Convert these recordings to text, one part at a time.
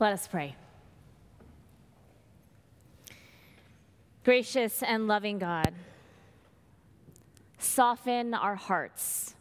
Let us pray. Gracious and loving God, soften our hearts,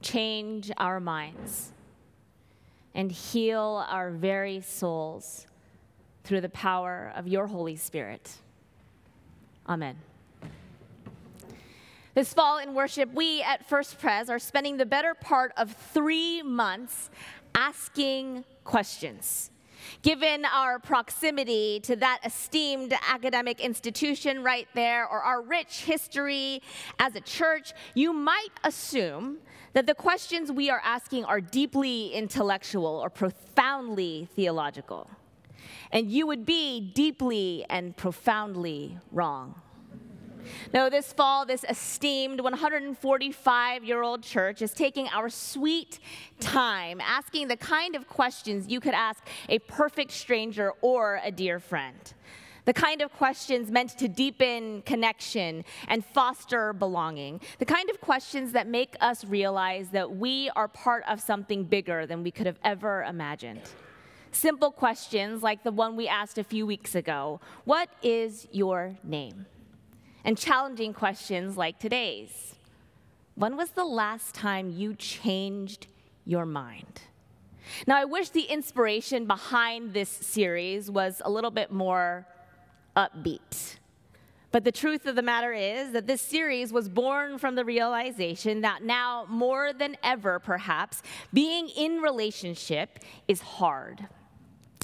change our minds, and heal our very souls through the power of your Holy Spirit. Amen. This fall in worship, we at First Pres are spending the better part of three months asking questions. Given our proximity to that esteemed academic institution right there, or our rich history as a church, you might assume that the questions we are asking are deeply intellectual or profoundly theological. And you would be deeply and profoundly wrong. No, this fall, this esteemed 145 year old church is taking our sweet time asking the kind of questions you could ask a perfect stranger or a dear friend. The kind of questions meant to deepen connection and foster belonging. The kind of questions that make us realize that we are part of something bigger than we could have ever imagined. Simple questions like the one we asked a few weeks ago What is your name? And challenging questions like today's When was the last time you changed your mind? Now, I wish the inspiration behind this series was a little bit more upbeat. But the truth of the matter is that this series was born from the realization that now, more than ever, perhaps, being in relationship is hard.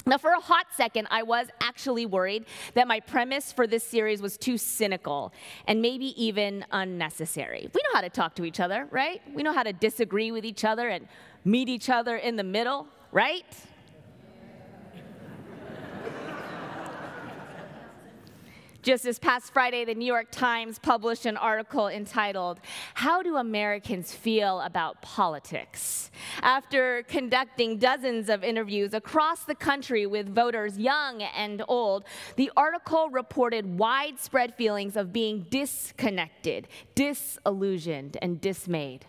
Now, for a hot second, I was actually worried that my premise for this series was too cynical and maybe even unnecessary. We know how to talk to each other, right? We know how to disagree with each other and meet each other in the middle, right? Just this past Friday, the New York Times published an article entitled, How Do Americans Feel About Politics? After conducting dozens of interviews across the country with voters young and old, the article reported widespread feelings of being disconnected, disillusioned, and dismayed.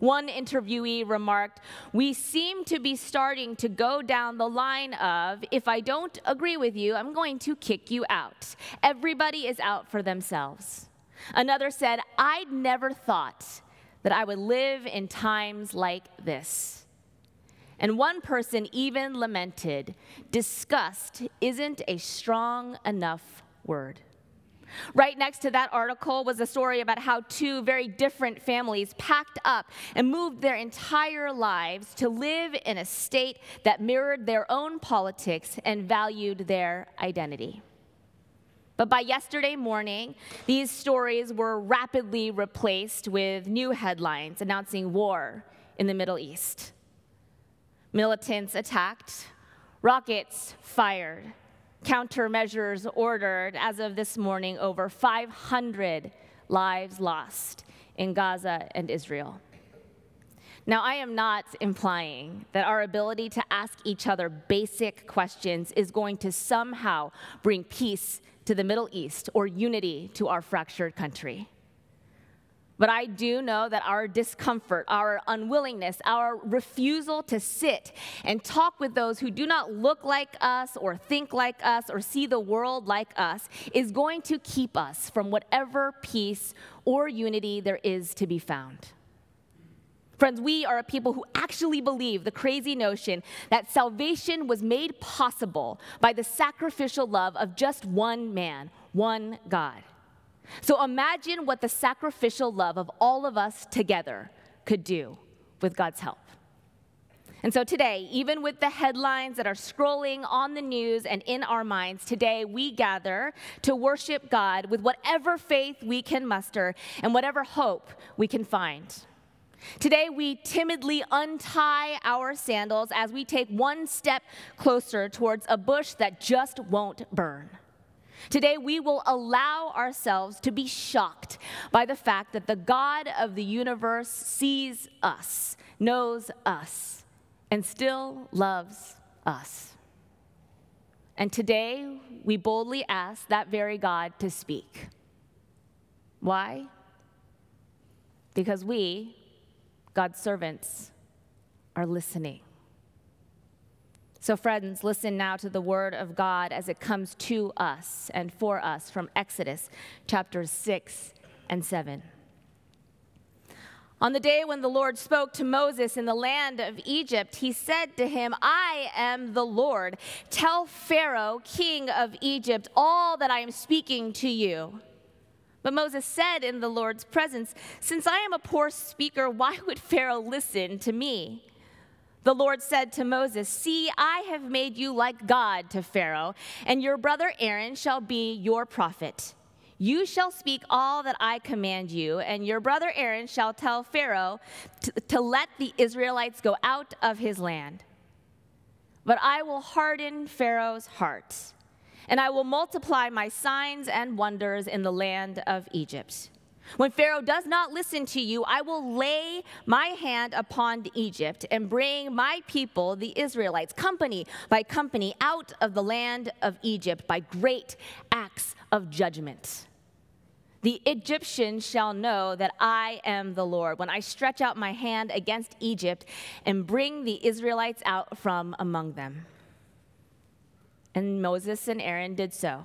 One interviewee remarked, We seem to be starting to go down the line of, if I don't agree with you, I'm going to kick you out. Everybody is out for themselves. Another said, I'd never thought that I would live in times like this. And one person even lamented, disgust isn't a strong enough word. Right next to that article was a story about how two very different families packed up and moved their entire lives to live in a state that mirrored their own politics and valued their identity. But by yesterday morning, these stories were rapidly replaced with new headlines announcing war in the Middle East. Militants attacked, rockets fired, countermeasures ordered. As of this morning, over 500 lives lost in Gaza and Israel. Now, I am not implying that our ability to ask each other basic questions is going to somehow bring peace to the Middle East or unity to our fractured country. But I do know that our discomfort, our unwillingness, our refusal to sit and talk with those who do not look like us or think like us or see the world like us is going to keep us from whatever peace or unity there is to be found. Friends, we are a people who actually believe the crazy notion that salvation was made possible by the sacrificial love of just one man, one God. So imagine what the sacrificial love of all of us together could do with God's help. And so today, even with the headlines that are scrolling on the news and in our minds, today we gather to worship God with whatever faith we can muster and whatever hope we can find. Today, we timidly untie our sandals as we take one step closer towards a bush that just won't burn. Today, we will allow ourselves to be shocked by the fact that the God of the universe sees us, knows us, and still loves us. And today, we boldly ask that very God to speak. Why? Because we, God's servants, are listening. So, friends, listen now to the word of God as it comes to us and for us from Exodus chapters 6 and 7. On the day when the Lord spoke to Moses in the land of Egypt, he said to him, I am the Lord. Tell Pharaoh, king of Egypt, all that I am speaking to you. But Moses said in the Lord's presence, Since I am a poor speaker, why would Pharaoh listen to me? The Lord said to Moses, See, I have made you like God to Pharaoh, and your brother Aaron shall be your prophet. You shall speak all that I command you, and your brother Aaron shall tell Pharaoh to, let the Israelites go out of his land. But I will harden Pharaoh's heart, and I will multiply my signs and wonders in the land of Egypt. When Pharaoh does not listen to you, I will lay my hand upon Egypt and bring my people, the Israelites, company by company, out of the land of Egypt by great acts of judgment. The Egyptians shall know that I am the Lord when I stretch out my hand against Egypt and bring the Israelites out from among them. And Moses and Aaron did so.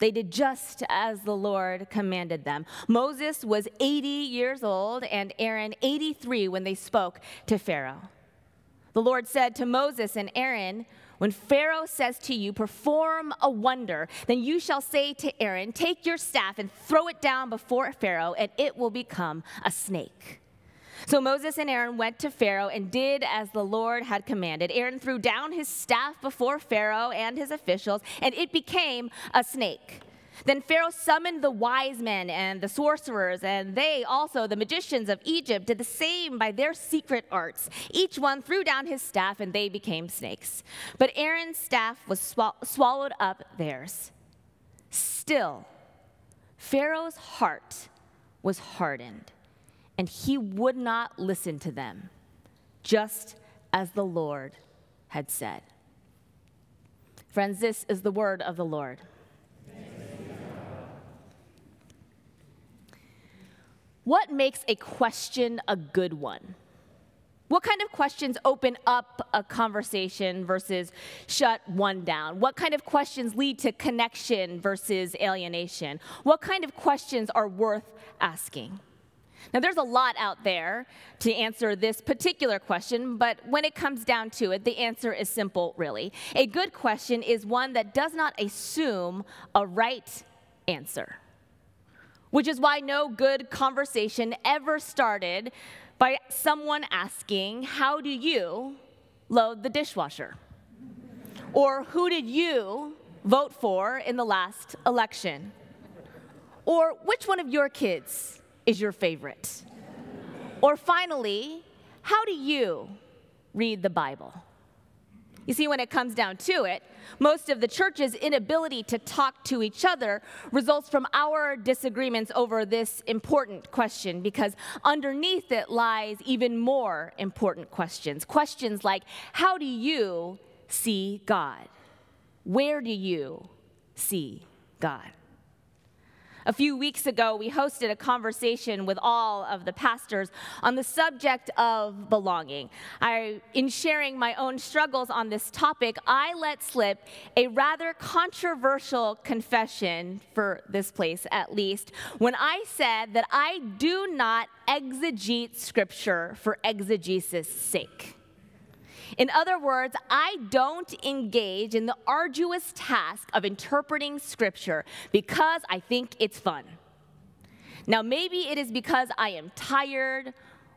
They did just as the Lord commanded them. Moses was 80 years old and Aaron 83 when they spoke to Pharaoh. The Lord said to Moses and Aaron, When Pharaoh says to you, Perform a wonder, then you shall say to Aaron, Take your staff and throw it down before Pharaoh, and it will become a snake. So Moses and Aaron went to Pharaoh and did as the Lord had commanded. Aaron threw down his staff before Pharaoh and his officials, and it became a snake. Then Pharaoh summoned the wise men and the sorcerers, and they also, the magicians of Egypt, did the same by their secret arts. Each one threw down his staff, and they became snakes. But Aaron's staff was swallowed up theirs. Still, Pharaoh's heart was hardened and he would not listen to them, just as the Lord had said. Friends, this is the word of the Lord. What makes a question a good one? What kind of questions open up a conversation versus shut one down? What kind of questions lead to connection versus alienation? What kind of questions are worth asking? Now, there's a lot out there to answer this particular question, but when it comes down to it, the answer is simple, really. A good question is one that does not assume a right answer, which is why no good conversation ever started by someone asking, How do you load the dishwasher? Or who did you vote for in the last election? Or which one of your kids is your favorite? Or finally, how do you read the Bible? You see, when it comes down to it, most of the church's inability to talk to each other results from our disagreements over this important question because underneath it lies even more important questions. Questions like How do you see God? Where do you see God? A few weeks ago, we hosted a conversation with all of the pastors on the subject of belonging. I, in sharing my own struggles on this topic, I let slip a rather controversial confession, for this place at least, when I said that I do not exegete scripture for exegesis' sake. In other words, I don't engage in the arduous task of interpreting scripture because I think it's fun. Now, maybe it is because I am tired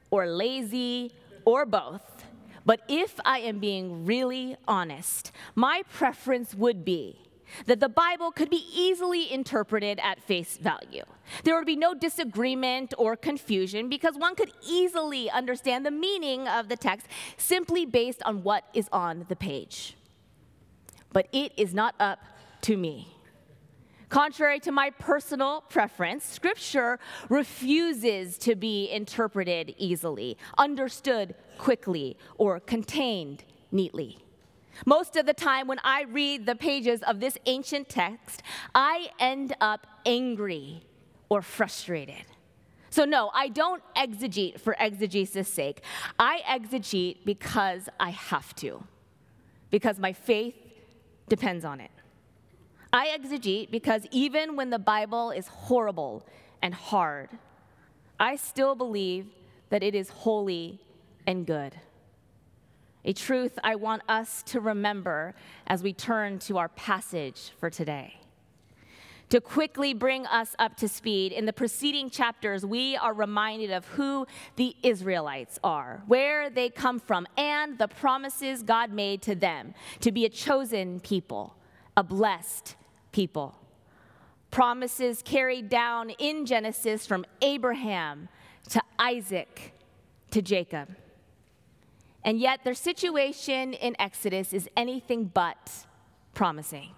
or lazy or both. But if I am being really honest, my preference would be that the Bible could be easily interpreted at face value. There would be no disagreement or confusion because one could easily understand the meaning of the text simply based on what is on the page. But it is not up to me. Contrary to my personal preference, Scripture refuses to be interpreted easily, understood quickly, or contained neatly. Most of the time, when I read the pages of this ancient text, I end up angry or frustrated. So, no, I don't exegete for exegesis' sake. I exegete because I have to. because my faith depends on it. I exegete because even when the Bible is horrible and hard, I still believe that it is holy and good. A truth I want us to remember as we turn to our passage for today. To quickly bring us up to speed, in the preceding chapters, we are reminded of who the Israelites are, where they come from, and the promises God made to them to be a chosen people, a blessed people. Promises carried down in Genesis from Abraham to Isaac to Jacob. And yet, their situation in Exodus is anything but promising.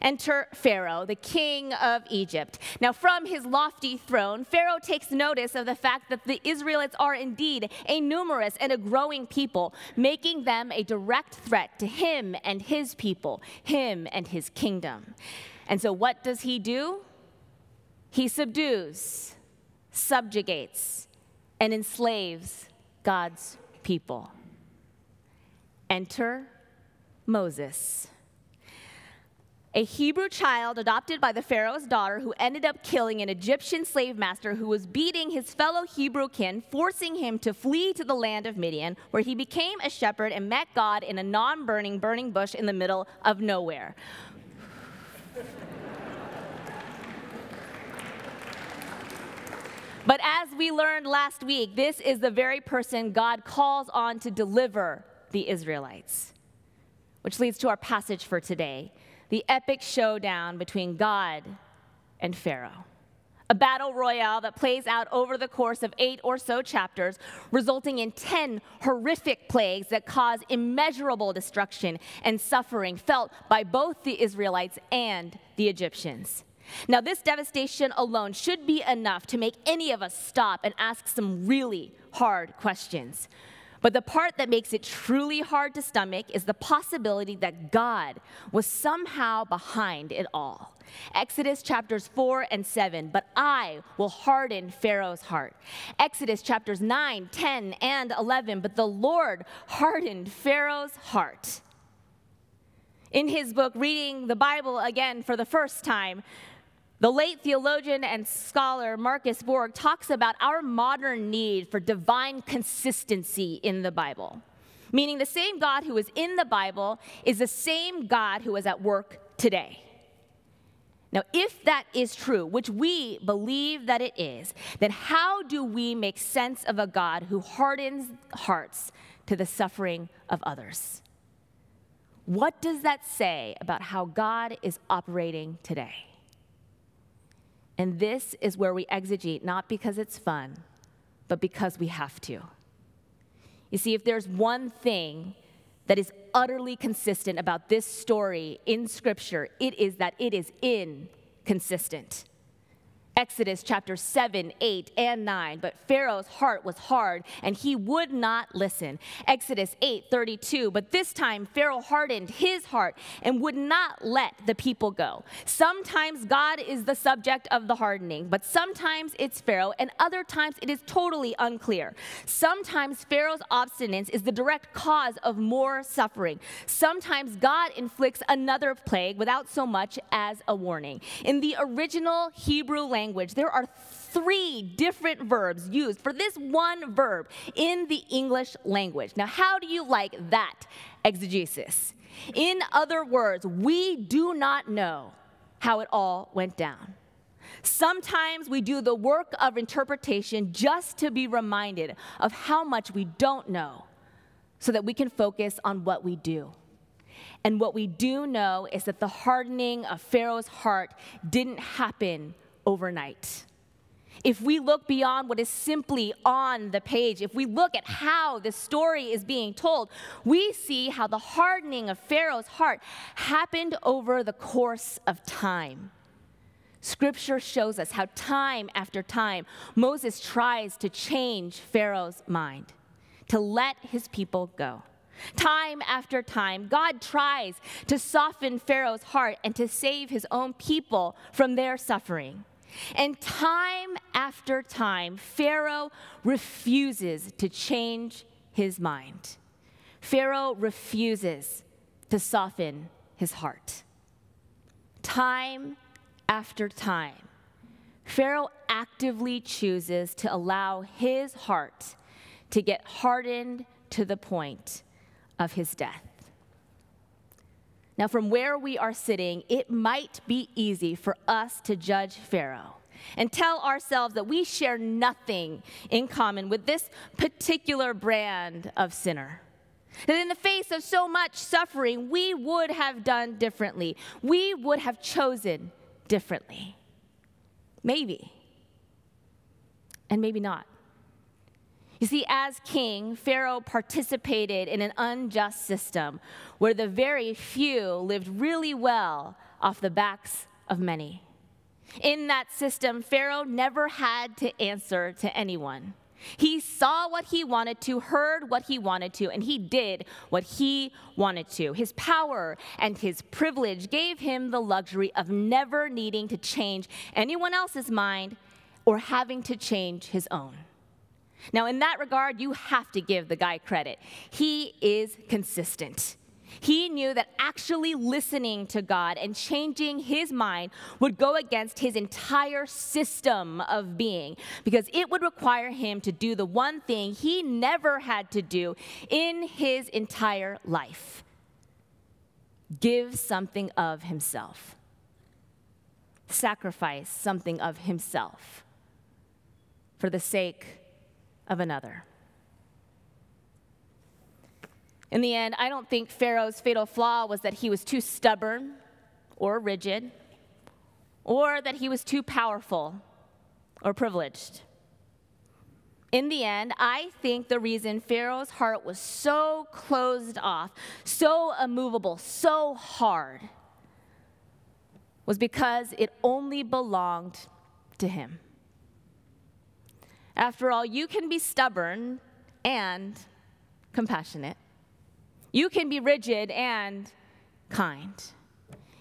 Enter Pharaoh, the king of Egypt. Now, from his lofty throne, Pharaoh takes notice of the fact that the Israelites are indeed a numerous and a growing people, making them a direct threat to him and his people, him and his kingdom. And so, what does he do? He subdues, subjugates, and enslaves God's people. Enter Moses a Hebrew child adopted by the Pharaoh's daughter who ended up killing an Egyptian slave master who was beating his fellow Hebrew kin, forcing him to flee to the land of Midian, where he became a shepherd and met God in a non burning, burning bush in the middle of nowhere. But as we learned last week, this is the very person God calls on to deliver the Israelites. Which leads to our passage for today the epic showdown between God and Pharaoh. A battle royale that plays out over the course of eight or so chapters, resulting in 10 horrific plagues that cause immeasurable destruction and suffering felt by both the Israelites and the Egyptians. Now, this devastation alone should be enough to make any of us stop and ask some really hard questions. But the part that makes it truly hard to stomach is the possibility that God was somehow behind it all. Exodus chapters 4 and 7, but I will harden Pharaoh's heart. Exodus chapters 9, 10, and 11, but the Lord hardened Pharaoh's heart. In his book, Reading the Bible Again for the First Time, the late theologian and scholar Marcus Borg talks about our modern need for divine consistency in the Bible, meaning the same God who is in the Bible is the same God who is at work today. Now, if that is true, which we believe that it is, then how do we make sense of a God who hardens hearts to the suffering of others? What does that say about how God is operating today? And this is where we exegete, not because it's fun, but because we have to. You see, if there's one thing that is utterly consistent about this story in Scripture, it is that it is inconsistent. Exodus chapter 7, 8, and 9. But Pharaoh's heart was hard, and he would not listen. Exodus 8, 32. But this time Pharaoh hardened his heart and would not let the people go. Sometimes God is the subject of the hardening, but sometimes it's Pharaoh, and other times it is totally unclear. Sometimes Pharaoh's obstinance is the direct cause of more suffering. Sometimes God inflicts another plague without so much as a warning. In the original Hebrew language, language, there are three different verbs used for this one verb in the English language. Now, how do you like that exegesis? In other words, we do not know how it all went down. Sometimes we do the work of interpretation just to be reminded of how much we don't know so that we can focus on what we do. And what we do know is that the hardening of Pharaoh's heart didn't happen overnight. If we look beyond what is simply on the page, if we look at how the story is being told, we see how the hardening of Pharaoh's heart happened over the course of time. Scripture shows us how time after time Moses tries to change Pharaoh's mind, to let his people go. Time after time, God tries to soften Pharaoh's heart and to save his own people from their suffering. And time after time, Pharaoh refuses to change his mind. Pharaoh refuses to soften his heart. Time after time, Pharaoh actively chooses to allow his heart to get hardened to the point of his death. Now, from where we are sitting, it might be easy for us to judge Pharaoh and tell ourselves that we share nothing in common with this particular brand of sinner. That in the face of so much suffering, we would have done differently. We would have chosen differently. Maybe. And maybe not. You see, as king, Pharaoh participated in an unjust system where the very few lived really well off the backs of many. In that system, Pharaoh never had to answer to anyone. He saw what he wanted to, heard what he wanted to, and he did what he wanted to. His power and his privilege gave him the luxury of never needing to change anyone else's mind or having to change his own. Now, in that regard, you have to give the guy credit. He is consistent. He knew that actually listening to God and changing his mind would go against his entire system of being because it would require him to do the one thing he never had to do in his entire life give something of himself, sacrifice something of himself for the sake of another. In the end, I don't think Pharaoh's fatal flaw was that he was too stubborn or rigid, or that he was too powerful or privileged. In the end, I think the reason Pharaoh's heart was so closed off, so immovable, so hard, was because it only belonged to him. After all, you can be stubborn and compassionate. You can be rigid and kind.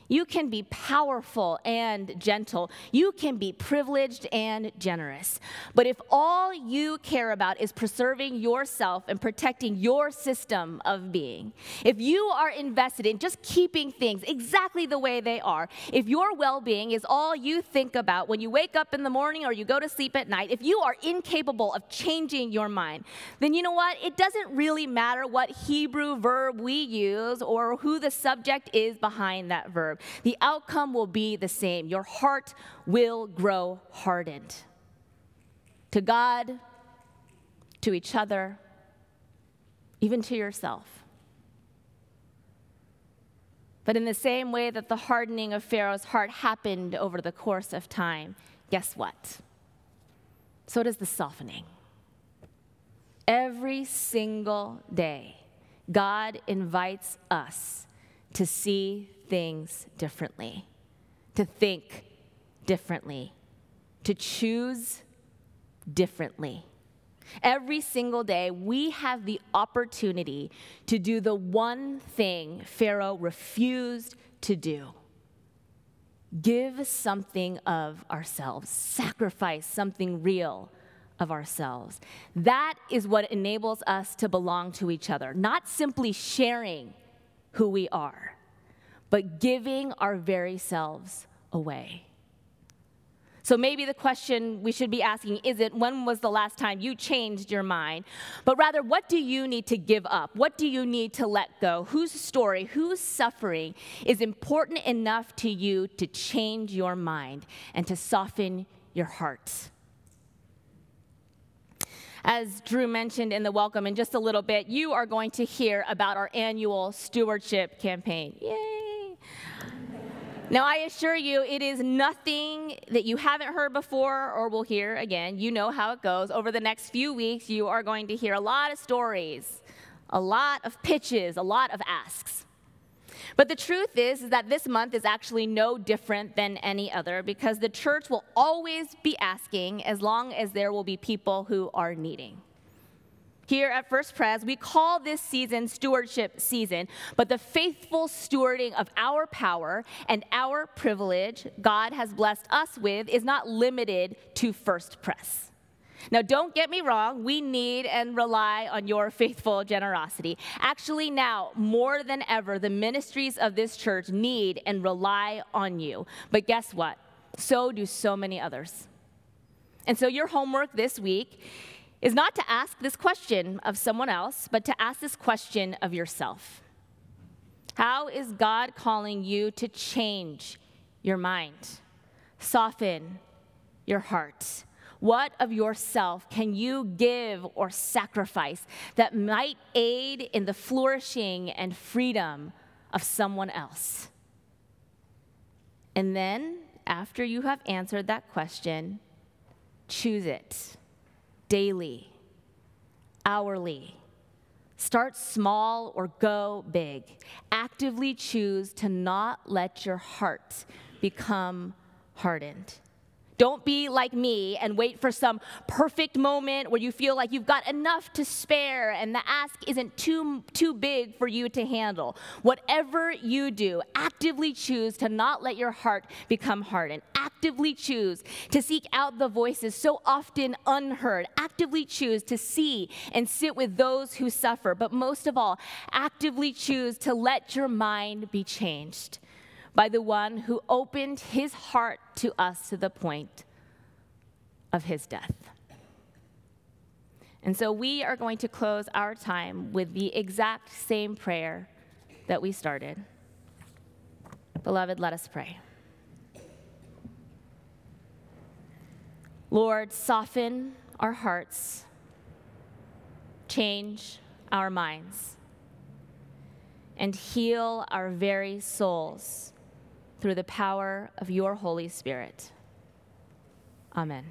You can be powerful and gentle. You can be privileged and generous. But if all you care about is preserving yourself and protecting your system of being, if you are invested in just keeping things exactly the way they are, if your well being is all you think about when you wake up in the morning or you go to sleep at night, if you are incapable of changing your mind, then you know what? It doesn't really matter what Hebrew verb we use or who the subject is behind that verb the outcome will be the same. Your heart will grow hardened to God, to each other, even to yourself. But in the same way that the hardening of Pharaoh's heart happened over the course of time, guess what? So does the softening. Every single day, God invites us to see things differently, to think differently, to choose differently. Every single day, we have the opportunity to do the one thing Pharaoh refused to do give something of ourselves, sacrifice something real of ourselves. That is what enables us to belong to each other, not simply sharing who we are but giving our very selves away. So maybe the question we should be asking isn't when was the last time you changed your mind, but rather what do you need to give up? What do you need to let go? Whose story, whose suffering is important enough to you to change your mind and to soften your heart? As Drew mentioned in the welcome, in just a little bit, you are going to hear about our annual stewardship campaign. Yay! Now, I assure you, it is nothing that you haven't heard before or will hear again. You know how it goes. Over the next few weeks, you are going to hear a lot of stories, a lot of pitches, a lot of asks. But the truth is, is that this month is actually no different than any other because the church will always be asking as long as there will be people who are needing. Here at First Pres, we call this season stewardship season, but the faithful stewarding of our power and our privilege God has blessed us with is not limited to First Pres. Now, don't get me wrong, we need and rely on your faithful generosity. Actually, now, more than ever, the ministries of this church need and rely on you. But guess what? So do so many others. And so, your homework this week is not to ask this question of someone else, but to ask this question of yourself How is God calling you to change your mind, soften your heart? What of yourself can you give or sacrifice that might aid in the flourishing and freedom of someone else? And then, after you have answered that question, choose it daily, hourly. Start small or go big. Actively choose to not let your heart become hardened. Don't be like me and wait for some perfect moment where you feel like you've got enough to spare and the ask isn't too, too big for you to handle. Whatever you do, actively choose to not let your heart become hardened. Actively choose to seek out the voices so often unheard. Actively choose to see and sit with those who suffer. But most of all, actively choose to let your mind be changed by the one who opened his heart to us to the point of his death. And so we are going to close our time with the exact same prayer that we started. Beloved, let us pray. Lord, soften our hearts, change our minds, and heal our very souls through the power of your Holy Spirit. Amen.